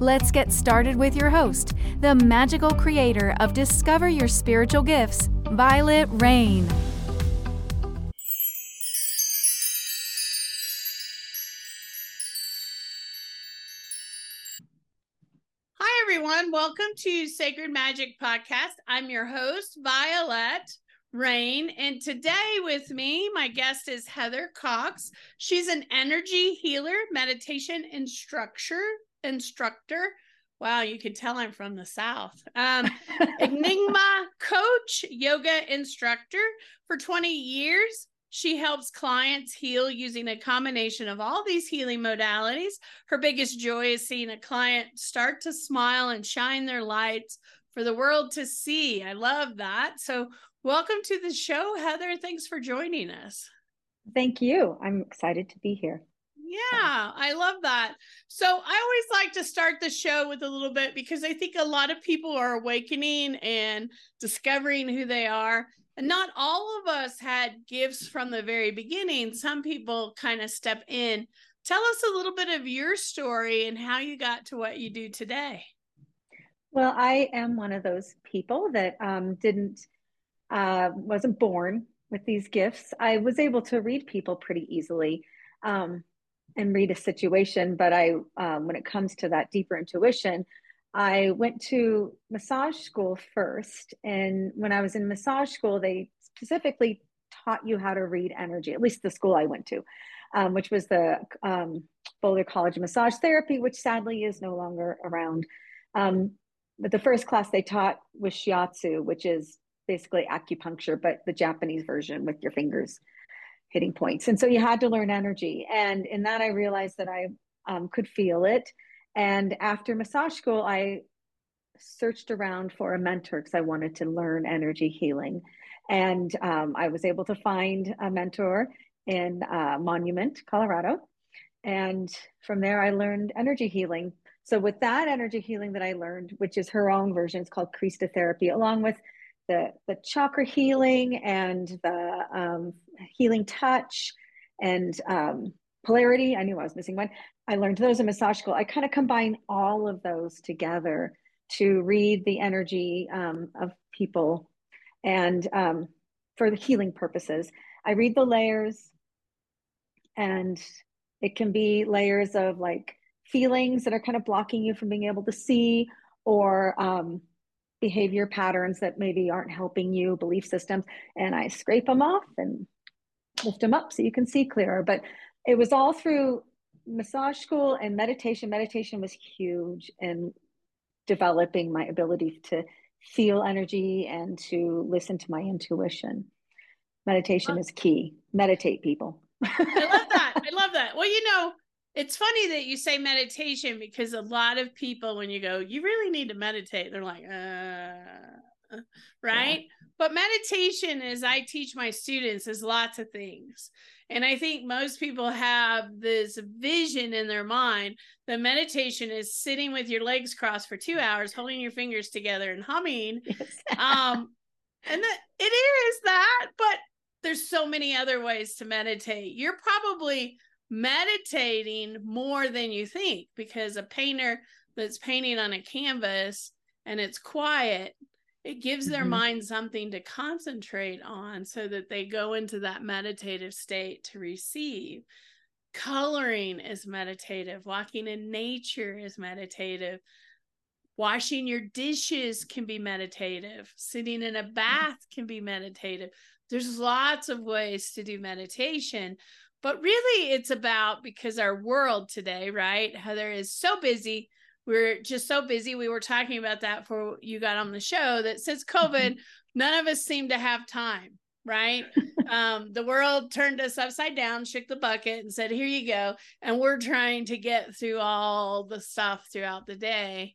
Let's get started with your host, the magical creator of Discover Your Spiritual Gifts, Vialet Rayne. Hi, everyone. Welcome to Sacred Magic Podcast. I'm your host, Vialet Rayne. And today with me, my guest is Heather Kokx. She's an energy healer, meditation instructor, instructor. Wow, you can tell I'm from the South. Um, Enneagram coach, yoga instructor for 20 years. She helps clients heal using a combination of all these healing modalities. Her biggest joy is seeing a client start to smile and shine their lights for the world to see. I love that. So, welcome to the show, Heather. Thanks for joining us. Thank you. I'm excited to be here. Yeah, I love that. So I always like to start the show with a little bit because I think a lot of people are awakening and discovering who they are. And not all of us had gifts from the very beginning. Some people kind of step in. Tell us a little bit of your story and how you got to what you do today. Well, I am one of those people that um, didn't, uh, wasn't born with these gifts. I was able to read people pretty easily. Um, and read a situation. But I, um, when it comes to that deeper intuition, I went to massage school first. And when I was in massage school, they specifically taught you how to read energy, at least the school I went to, um, which was the um, Boulder College of Massage Therapy, which sadly is no longer around. Um, but the first class they taught was shiatsu, which is basically acupuncture, but the Japanese version with your fingers hitting points. And so you had to learn energy. And in that, I realized that I um, could feel it. And after massage school, I searched around for a mentor because I wanted to learn energy healing. And um, I was able to find a mentor in uh, Monument, Colorado. And from there, I learned energy healing. So, with that energy healing that I learned, which is her own version, it's called Krista Therapy, along with the the chakra healing and the um, healing touch and um, polarity. I knew I was missing one. I learned those in massage school. I kind of combine all of those together to read the energy um, of people and um, for the healing purposes. I read the layers and it can be layers of like feelings that are kind of blocking you from being able to see or um, behavior patterns that maybe aren't helping you, belief systems, and I scrape them off and lift them up so you can see clearer. But it was all through massage school and meditation. Meditation was huge in developing my ability to feel energy and to listen to my intuition. Meditation is key. Meditate, people. I love that. I love that. Well, you know, it's funny that you say meditation because a lot of people, when you go, you really need to meditate, they're like, uh, right? Yeah. But meditation, as I teach my students, is lots of things. And I think most people have this vision in their mind that meditation is sitting with your legs crossed for two hours, holding your fingers together and humming. Yes. um, and that it is that, but there's so many other ways to meditate. You're probably meditating more than you think because a painter that's painting on a canvas and it's quiet it gives their mm-hmm. mind something to concentrate on so that they go into that meditative state to receive coloring is meditative walking in nature is meditative washing your dishes can be meditative sitting in a mm-hmm. bath can be meditative there's lots of ways to do meditation but really, it's about because our world today, right? Heather is so busy. We're just so busy. We were talking about that before you got on the show that since COVID, mm-hmm. none of us seem to have time, right? um, the world turned us upside down, shook the bucket, and said, Here you go. And we're trying to get through all the stuff throughout the day.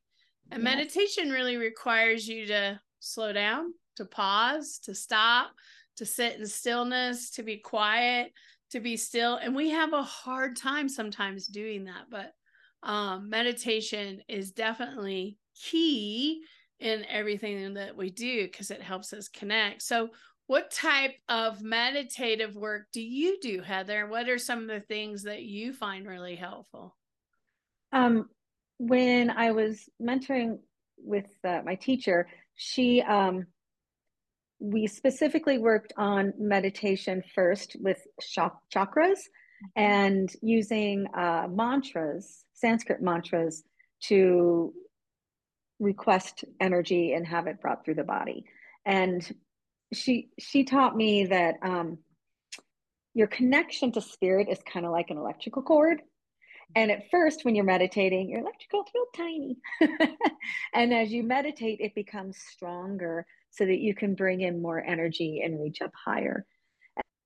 And meditation really requires you to slow down, to pause, to stop, to sit in stillness, to be quiet, to be still. And we have a hard time sometimes doing that, but um, meditation is definitely key in everything that we do because it helps us connect. So, what type of meditative work do you do, Heather? What are some of the things that you find really helpful? Um, when I was mentoring with uh, my teacher, she um, we specifically worked on meditation first with chakras. And using uh, mantras, Sanskrit mantras, to request energy and have it brought through the body. And she she taught me that um, your connection to spirit is kind of like an electrical cord. And at first, when you're meditating, your electrical is real tiny. and as you meditate, it becomes stronger so that you can bring in more energy and reach up higher.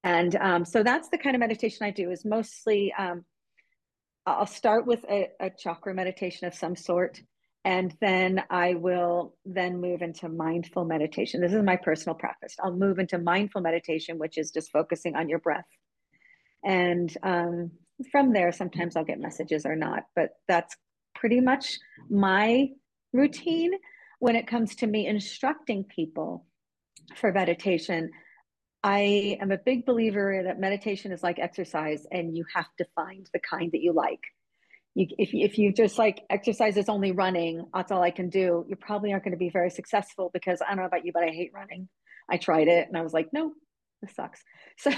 And um, so that's the kind of meditation I do is mostly um, I'll start with a, a chakra meditation of some sort and then I will then move into mindful meditation. This is my personal practice. I'll move into mindful meditation, which is just focusing on your breath. And um, from there, sometimes I'll get messages or not, but that's pretty much my routine when it comes to me instructing people for meditation. I am a big believer that meditation is like exercise, and you have to find the kind that you like you, if, if you just like exercise is only running, that's all I can do, you probably aren't going to be very successful because I don't know about you, but I hate running. I tried it and I was like, no, this sucks. So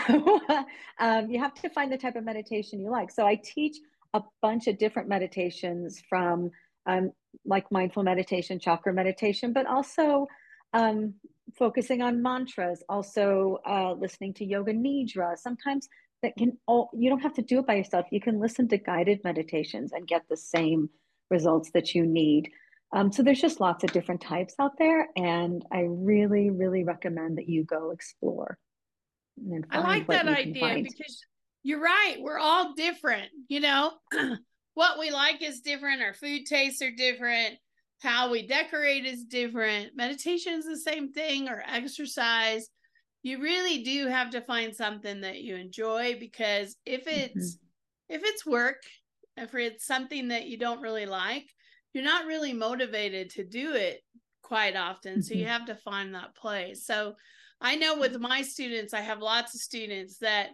um, you have to find the type of meditation you like. So I teach a bunch of different meditations from um, like mindful meditation, chakra meditation, but also um, focusing on mantras, also uh, listening to yoga nidra. Sometimes that can all you don't have to do it by yourself. You can listen to guided meditations and get the same results that you need. Um, so there's just lots of different types out there and i really really recommend that you go explore i like that idea because you're right we're all different you know? What we like is different our food tastes are different how we decorate is different meditation is the same thing or exercise you really do have to find something that you enjoy because if mm-hmm. it's mm-hmm. if it's work if it's something that you don't really like you're not really motivated to do it quite often mm-hmm. so you mm-hmm. have to find that place so i know with my students i have lots of students that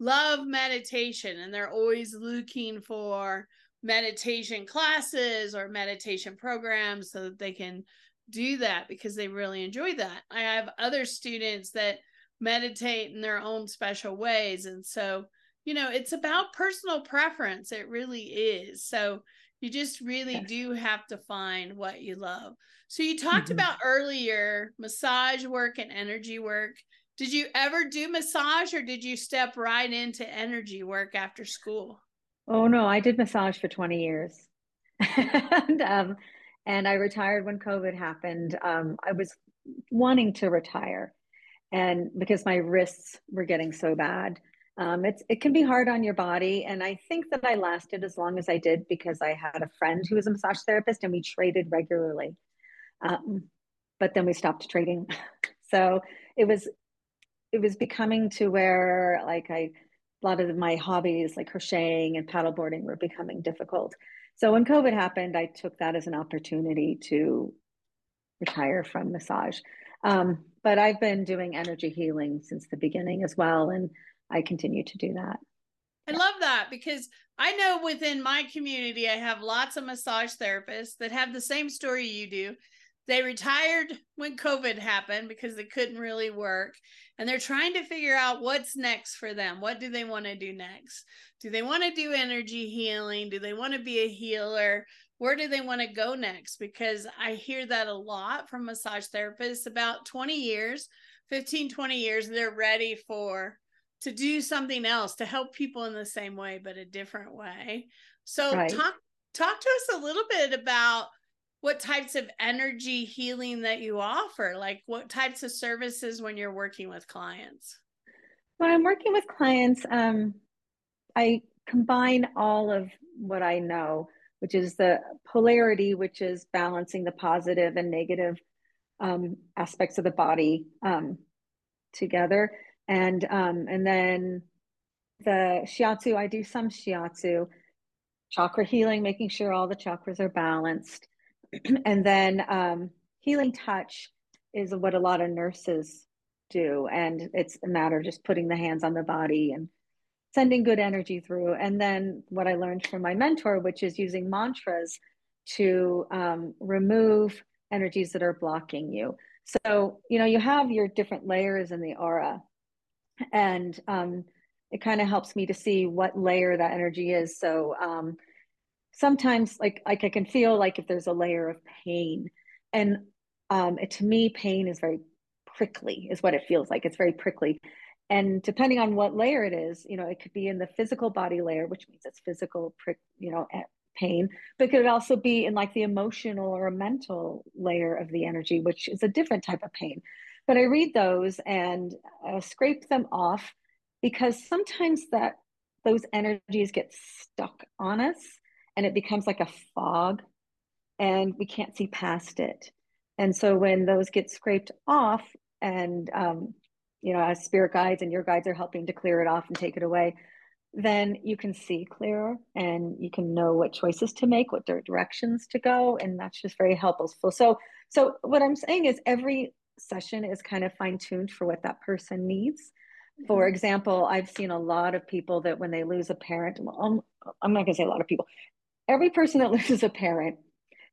love meditation and they're always looking for meditation classes or meditation programs so that they can do that because they really enjoy that i have other students that meditate in their own special ways. And so, you know, it's about personal preference. It really is. So you just really yes. do have to find what you love. So you talked mm-hmm. about earlier massage work and energy work. Did you ever do massage or did you step right into energy work after school? Oh no, I did massage for 20 years. and um and I retired when COVID happened. Um, I was wanting to retire and because my wrists were getting so bad um, it's it can be hard on your body and i think that i lasted as long as i did because i had a friend who was a massage therapist and we traded regularly um, but then we stopped trading so it was it was becoming to where like i a lot of my hobbies like crocheting and paddleboarding were becoming difficult so when covid happened i took that as an opportunity to retire from massage um, but I've been doing energy healing since the beginning as well. And I continue to do that. I love that because I know within my community, I have lots of massage therapists that have the same story you do. They retired when COVID happened because they couldn't really work. And they're trying to figure out what's next for them. What do they want to do next? Do they want to do energy healing? Do they want to be a healer? where do they want to go next? Because I hear that a lot from massage therapists about 20 years, 15, 20 years, they're ready for to do something else to help people in the same way, but a different way. So right. talk talk to us a little bit about what types of energy healing that you offer, like what types of services when you're working with clients. When I'm working with clients, um, I combine all of what I know which is the polarity, which is balancing the positive and negative um, aspects of the body um, together. And um, and then the shiatsu, I do some shiatsu, chakra healing, making sure all the chakras are balanced. and then um, healing touch is what a lot of nurses do. And it's a matter of just putting the hands on the body and sending good energy through. And then what I learned from my mentor, which is using mantras to um, remove energies that are blocking you. So, you know, you have your different layers in the aura. And um, it kind of helps me to see what layer that energy is. So um, sometimes, like, like I can feel like if there's a layer of pain, and um, to me, pain is very prickly, is what it feels like. It's very prickly. And depending on what layer it is, you know, it could be in the physical body layer, which means it's physical prick, you know, pain, but it could also be in like the emotional or mental layer of the energy, which is a different type of pain. But I read those and uh, scrape them off because sometimes that those energies get stuck on us and it becomes like a fog and we can't see past it. And so when those get scraped off and um, you know, as spirit guides and your guides are helping to clear it off and take it away, then you can see clearer and you can know what choices to make, what directions to go, and that's just very helpful. So, so what I'm saying is every session is kind of fine tuned for what that person needs. Mm-hmm. For example, I've seen a lot of people that when they lose a parent, well, I'm, I'm not going to say a lot of people, every person that loses a parent,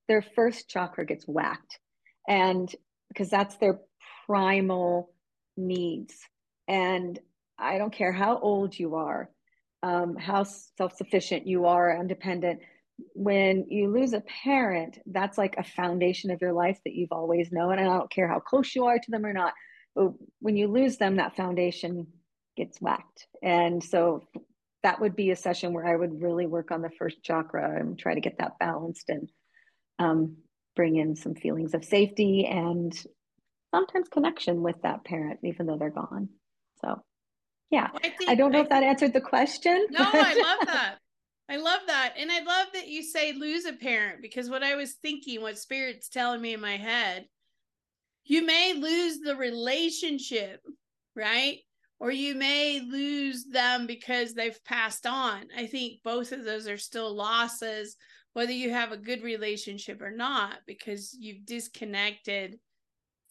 their first chakra gets whacked, and because that's their primal needs. And I don't care how old you are, um, how self sufficient you are, independent. When you lose a parent, that's like a foundation of your life that you've always known. And I don't care how close you are to them or not, but when you lose them, that foundation gets whacked. And so that would be a session where I would really work on the first chakra and try to get that balanced and um, bring in some feelings of safety and sometimes connection with that parent, even though they're gone. So yeah. I, think, I don't know I if that answered the question. No, I love that. I love that. And I love that you say lose a parent because what I was thinking, what spirit's telling me in my head, you may lose the relationship, right? Or you may lose them because they've passed on. I think both of those are still losses, whether you have a good relationship or not, because you've disconnected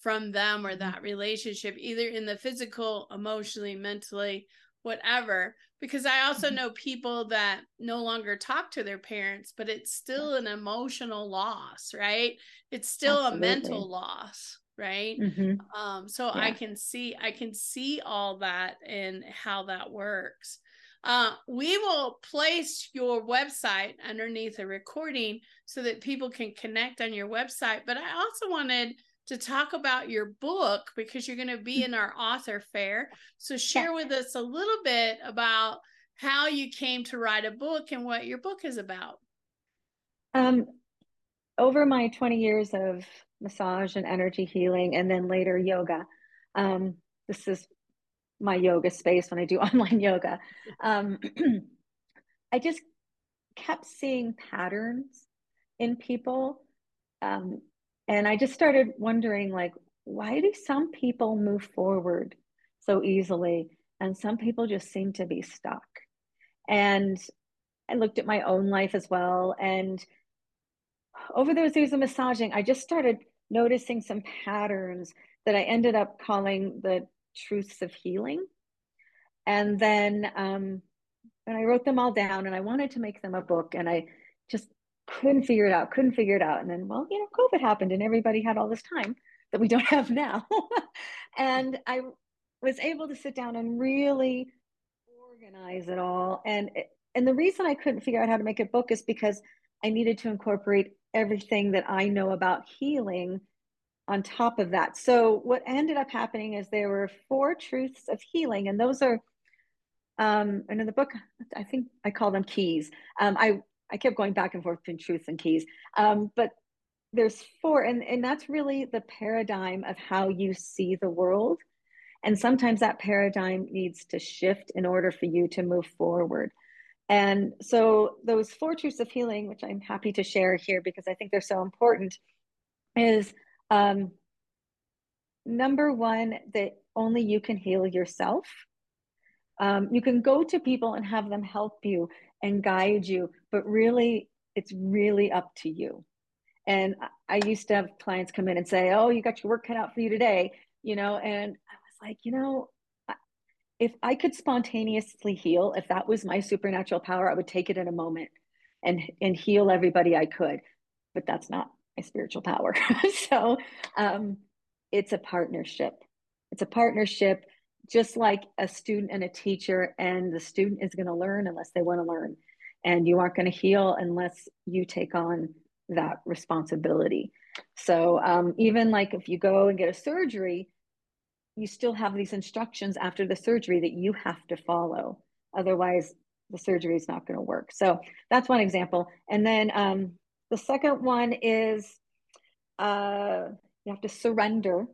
from them or mm-hmm. that relationship, either in the physical, emotionally, mentally, whatever. Because I also mm-hmm. know people that no longer talk to their parents, but it's still an emotional loss, right? It's still Absolutely. a mental loss right mm-hmm. um so yeah. i can see i can see all that and how that works uh, we will place your website underneath a recording so that people can connect on your website but i also wanted to talk about your book because you're going to be in our author fair. So, share with us a little bit about how you came to write a book and what your book is about. Um, over my 20 years of massage and energy healing, and then later yoga, um, this is my yoga space when I do online yoga. Um, I just kept seeing patterns in people. Um, and I just started wondering, like, why do some people move forward so easily and some people just seem to be stuck? And I looked at my own life as well. And over those years of massaging, I just started noticing some patterns that I ended up calling the truths of healing. And then um, and I wrote them all down and I wanted to make them a book. And I just couldn't figure it out, couldn't figure it out. And then, well, you know, COVID happened and everybody had all this time that we don't have now. and I was able to sit down and really organize it all. And and the reason I couldn't figure out how to make a book is because I needed to incorporate everything that I know about healing on top of that. So what ended up happening is there were four truths of healing, and those are um, and in the book, I think I call them keys. Um, I I kept going back and forth between truths and keys. Um, but there's four, and, and that's really the paradigm of how you see the world. And sometimes that paradigm needs to shift in order for you to move forward. And so, those four truths of healing, which I'm happy to share here because I think they're so important, is um, number one, that only you can heal yourself. Um, you can go to people and have them help you and guide you, but really, it's really up to you. And I used to have clients come in and say, Oh, you got your work cut out for you today, you know, and I was like, you know, if I could spontaneously heal, if that was my supernatural power, I would take it in a moment and and heal everybody I could. But that's not my spiritual power. so um, it's a partnership. It's a partnership, just like a student and a teacher, and the student is going to learn unless they want to learn, and you aren't going to heal unless you take on that responsibility. So um, even like if you go and get a surgery, you still have these instructions after the surgery that you have to follow. Otherwise, the surgery is not going to work. So that's one example. And then um, the second one is uh, you have to surrender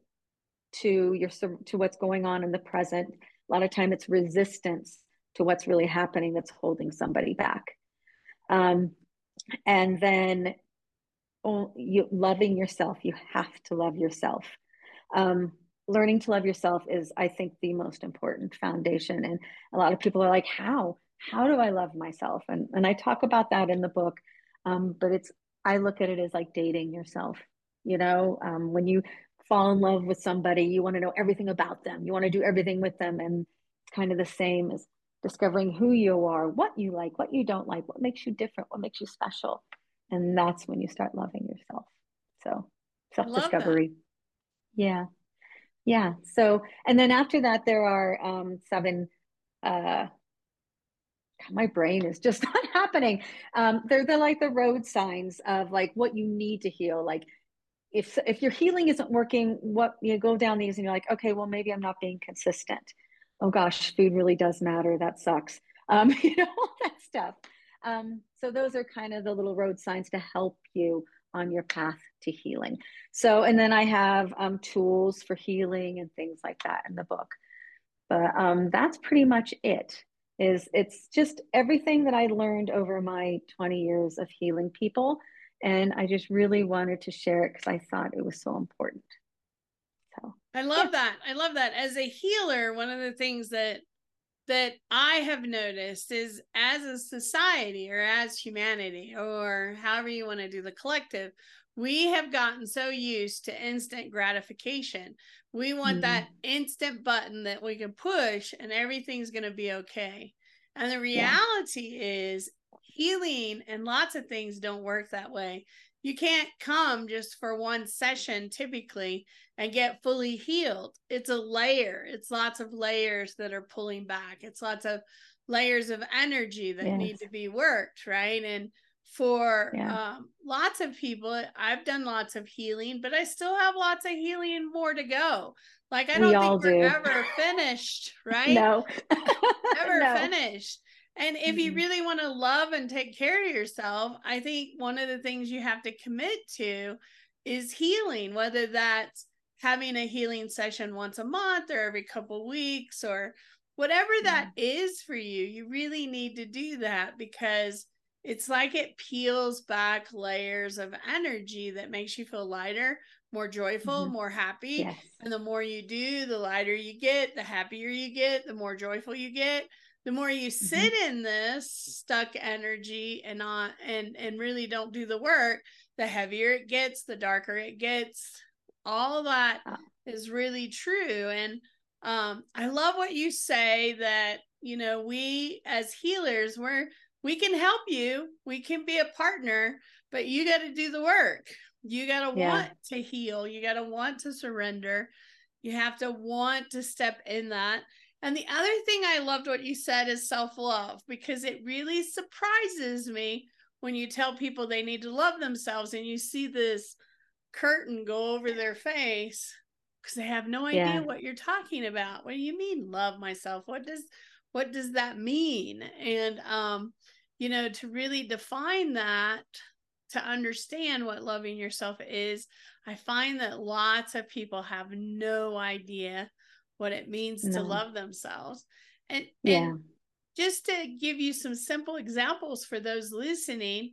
to your to what's going on in the present. A lot of time, it's resistance to what's really happening that's holding somebody back. Um, and then oh, you loving yourself. You have to love yourself. Um, learning to love yourself is i think the most important foundation. And a lot of people are like how? How do i love myself? And and i talk about that in the book um, but it's i look at it as like dating yourself you know? Um, when you fall in love with somebody you want to know everything about them. You want to do everything with them. And it's kind of the same as discovering who you are what you like what you don't like what makes you different what makes you special. And that's when you start loving yourself. So self-discovery. Yeah yeah. So and then after that there are um, seven uh my brain is just not happening. Um they're they're like the road signs of like what you need to heal. Like if if your healing isn't working what you go down these and you're like okay well maybe i'm not being consistent. Oh gosh food really does matter. That sucks. Um you know all that stuff. Um so those are kind of the little road signs to help you on your path to healing. So, and then I have um, tools for healing and things like that in the book. But um, that's pretty much it. Is it's just everything that I learned over my 20 years of healing people, and I just really wanted to share it because I thought it was so important. So I love yeah. that. I love that. As a healer, one of the things that that I have noticed is as a society or as humanity or however you want to do the collective, we have gotten so used to instant gratification. We want mm that instant button that we can push and everything's going to be okay. And the reality yeah. is healing and lots of things don't work that way you can't come just for one session typically and get fully healed. It's a layer. It's lots of layers that are pulling back. It's lots of layers of energy that yes. need to be worked, right? And for yeah. um, lots of people, I've done lots of healing, but I still have lots of healing more to go. Like I don't we think we're do. ever finished, right? No, ever no. finished. And if mm-hmm. you really want to love and take care of yourself, I think one of the things you have to commit to is healing, whether that's having a healing session once a month or every couple weeks or whatever that is for you. You really need to do that because it's like it peels back layers of energy that makes you feel lighter, more joyful, mm-hmm. more happy. Yes. And the more you do, the lighter you get, the happier you get, the more joyful you get the more you mm-hmm. sit mm-hmm. in this stuck energy and not and and really don't do the work the heavier it gets the darker it gets all that is really true and um i love what you say that you know we as healers we're we can help you we can be a partner but you got to do the work you got to yeah. want to heal you got to want to surrender you have to want to step in that and the other thing I loved what you said is self love because it really surprises me when you tell people they need to love themselves and you see this curtain go over their face because they have no idea yeah. what you're talking about. What do you mean love myself? What does what does that mean? And um you know to really define that to understand what loving yourself is, I find that lots of people have no idea what it means no. to love themselves. And, yeah. and just to give you some simple examples for those listening,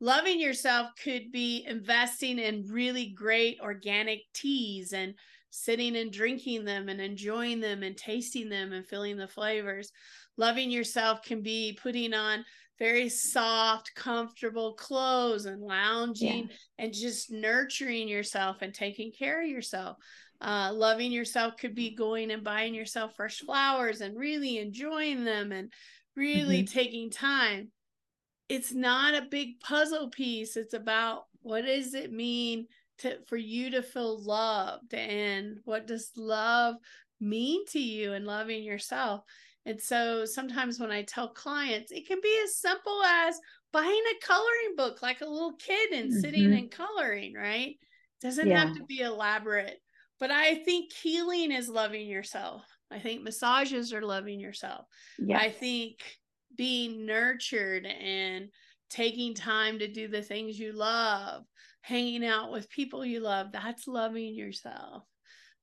loving yourself could be investing in really great organic teas and sitting and drinking them and enjoying them and tasting them and feeling the flavors. Loving yourself can be putting on very soft, comfortable clothes and lounging yeah. and just nurturing yourself and taking care of yourself. Uh, loving yourself could be going and buying yourself fresh flowers and really enjoying them and really mm-hmm. taking time. It's not a big puzzle piece. It's about what does it mean to for you to feel loved and what does love mean to you and loving yourself. And so sometimes when I tell clients, it can be as simple as buying a coloring book like a little kid and mm-hmm. sitting and coloring, right? Doesn't yeah. have to be elaborate. But I think healing is loving yourself. I think massages are loving yourself. Yeah. I think being nurtured and taking time to do the things you love, hanging out with people you love, that's loving yourself.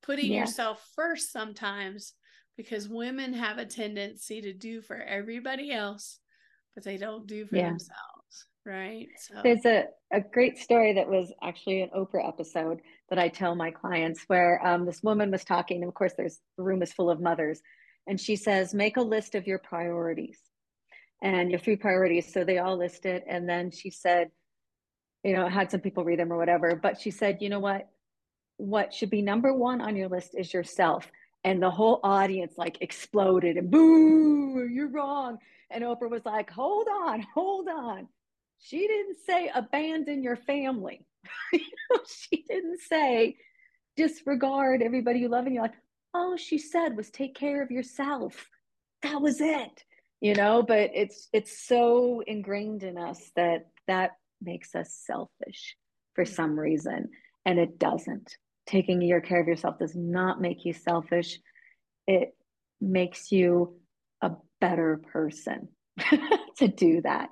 Putting yeah. yourself first sometimes because women have a tendency to do for everybody else, but they don't do for yeah. themselves. Right. So there's a, a great story that was actually an Oprah episode that I tell my clients where um, this woman was talking. And of course, there's the room is full of mothers. And she says, make a list of your priorities and your three priorities. So they all listed. And then she said, you know, had some people read them or whatever. But she said, you know what? What should be number one on your list is yourself and the whole audience like exploded and boo you're wrong and oprah was like hold on hold on she didn't say abandon your family. She didn't say disregard everybody you love and you're like all she said was take care of yourself. That was it you know? But it's it's so ingrained in us that that makes us selfish for mm-hmm. some reason and it doesn't. Taking your care of yourself does not make you selfish. It makes you a better person to do that.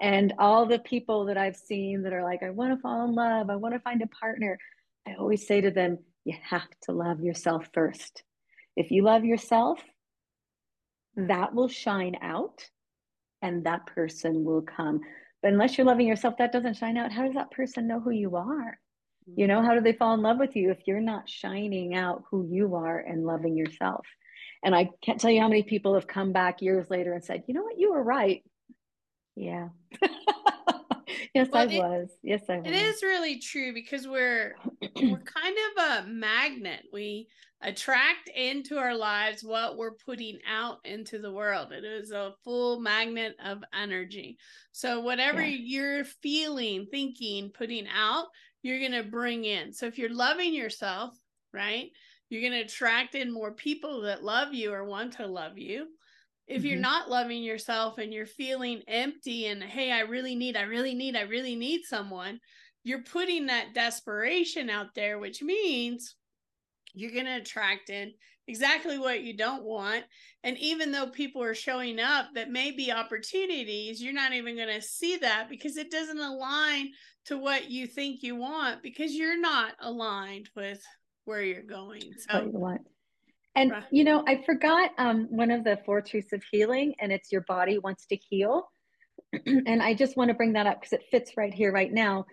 And all the people that I've seen that are like, I want to fall in love, I want to find a partner, I always say to them, you have to love yourself first. If you love yourself, that will shine out and that person will come. But unless you're loving yourself, that doesn't shine out. How does that person know who you are? You know, how do they fall in love with you if you're not shining out who you are and loving yourself? And I can't tell you how many people have come back years later and said, you know what, you were right. Yeah. yes, well, I it, was. Yes, I was. It is really true because we're we're kind of a magnet. We attract into our lives what we're putting out into the world. It is a full magnet of energy. So whatever yeah. you're feeling, thinking, putting out, you're going to bring in. So if you're loving yourself, right, you're going to attract in more people that love you or want to love you. If mm-hmm. you're not loving yourself and you're feeling empty and, hey, I really need, I really need, I really need someone, you're putting that desperation out there, which means you're going to attract in exactly what you don't want. And even though people are showing up that may be opportunities, you're not even going to see that because it doesn't align to what you think you want because you're not aligned with where you're going. So. And right. you know, I forgot um, one of the four truths of healing, and it's your body wants to heal. and I just want to bring that up because it fits right here, right now.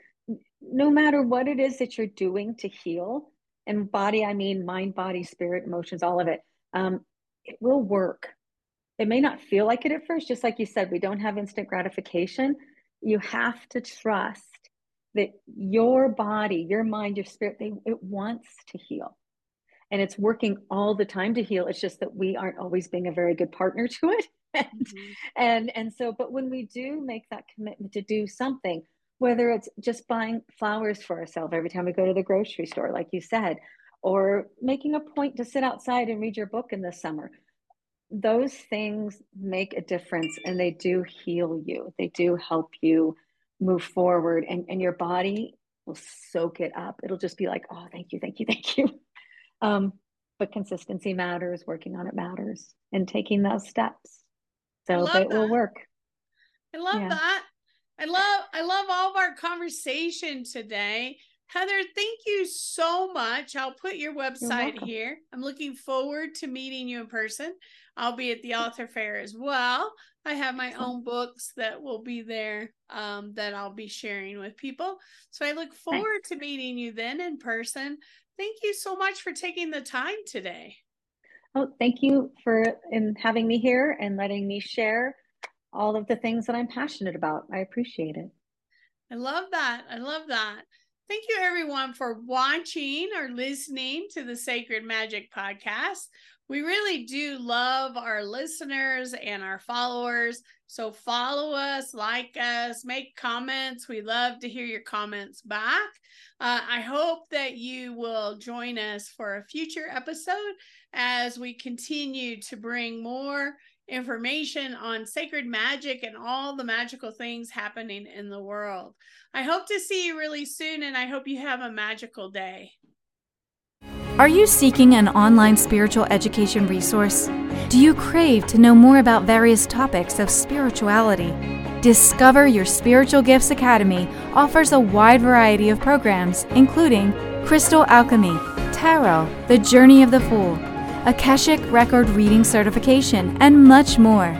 No matter what it is that you're doing to heal, and body, I mean mind, body, spirit, emotions, all of it, um, it will work. It may not feel like it at first, just like you said, we don't have instant gratification. You have to trust that your body, your mind, your spirit, they, it wants to heal. And it's working all the time to heal. It's just that we aren't always being a very good partner to it. and, mm-hmm. and and so, but when we do make that commitment to do something, whether it's just buying flowers for ourselves every time we go to the grocery store, like you said, or making a point to sit outside and read your book in the summer, those things make a difference and they do heal you. They do help you move forward and, and your body will soak it up. It'll just be like, oh, thank you, thank you, thank you. Um, but consistency matters, working on it matters, and taking those steps. So it will work. I love yeah. that. I love I love all of our conversation today. Heather, thank you so much. I'll put your website here. I'm looking forward to meeting you in person. I'll be at the author fair as well. I have my own books that will be there um, that I'll be sharing with people. So I look forward to meeting you then in person. Thank you so much for taking the time today. Oh, thank you for in having me here and letting me share all of the things that I'm passionate about. I appreciate it. I love that. I love that. Thank you, everyone, for watching or listening to the Sacred Magic podcast. We really do love our listeners and our followers. So follow us, like us, make comments. We love to hear your comments back. Uh, I hope that you will join us for a future episode as we continue to bring more information on sacred magic and all the magical things happening in the world. I hope to see you really soon and I hope you have a magical day. Are you seeking an online spiritual education resource? Do you crave to know more about various topics of spirituality? Discover Your Spiritual Gifts Academy offers a wide variety of programs, including Crystal Alchemy, Tarot, The Journey of the Fool, Akashic Record Reading Certification, and much more.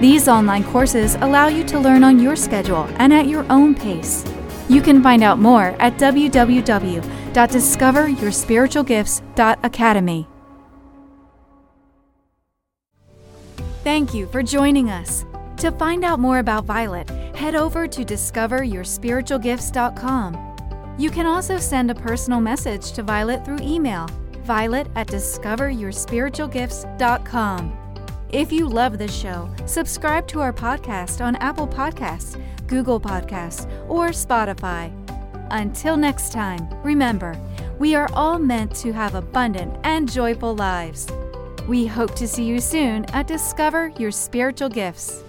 These online courses allow you to learn on your schedule and at your own pace. You can find out more at www.discoveryourspiritualgifts.academy. Thank you for joining us. To find out more about Vialet, head over to discoveryourspiritualgifts.com. You can also send a personal message to Vialet through email violet at discoveryourspiritualgifts.com. If you love this show, subscribe to our podcast on Apple Podcasts, Google Podcasts, or Spotify. Until next time, remember, we are all meant to have abundant and joyful lives. We hope to see you soon at Discover Your Spiritual Gifts.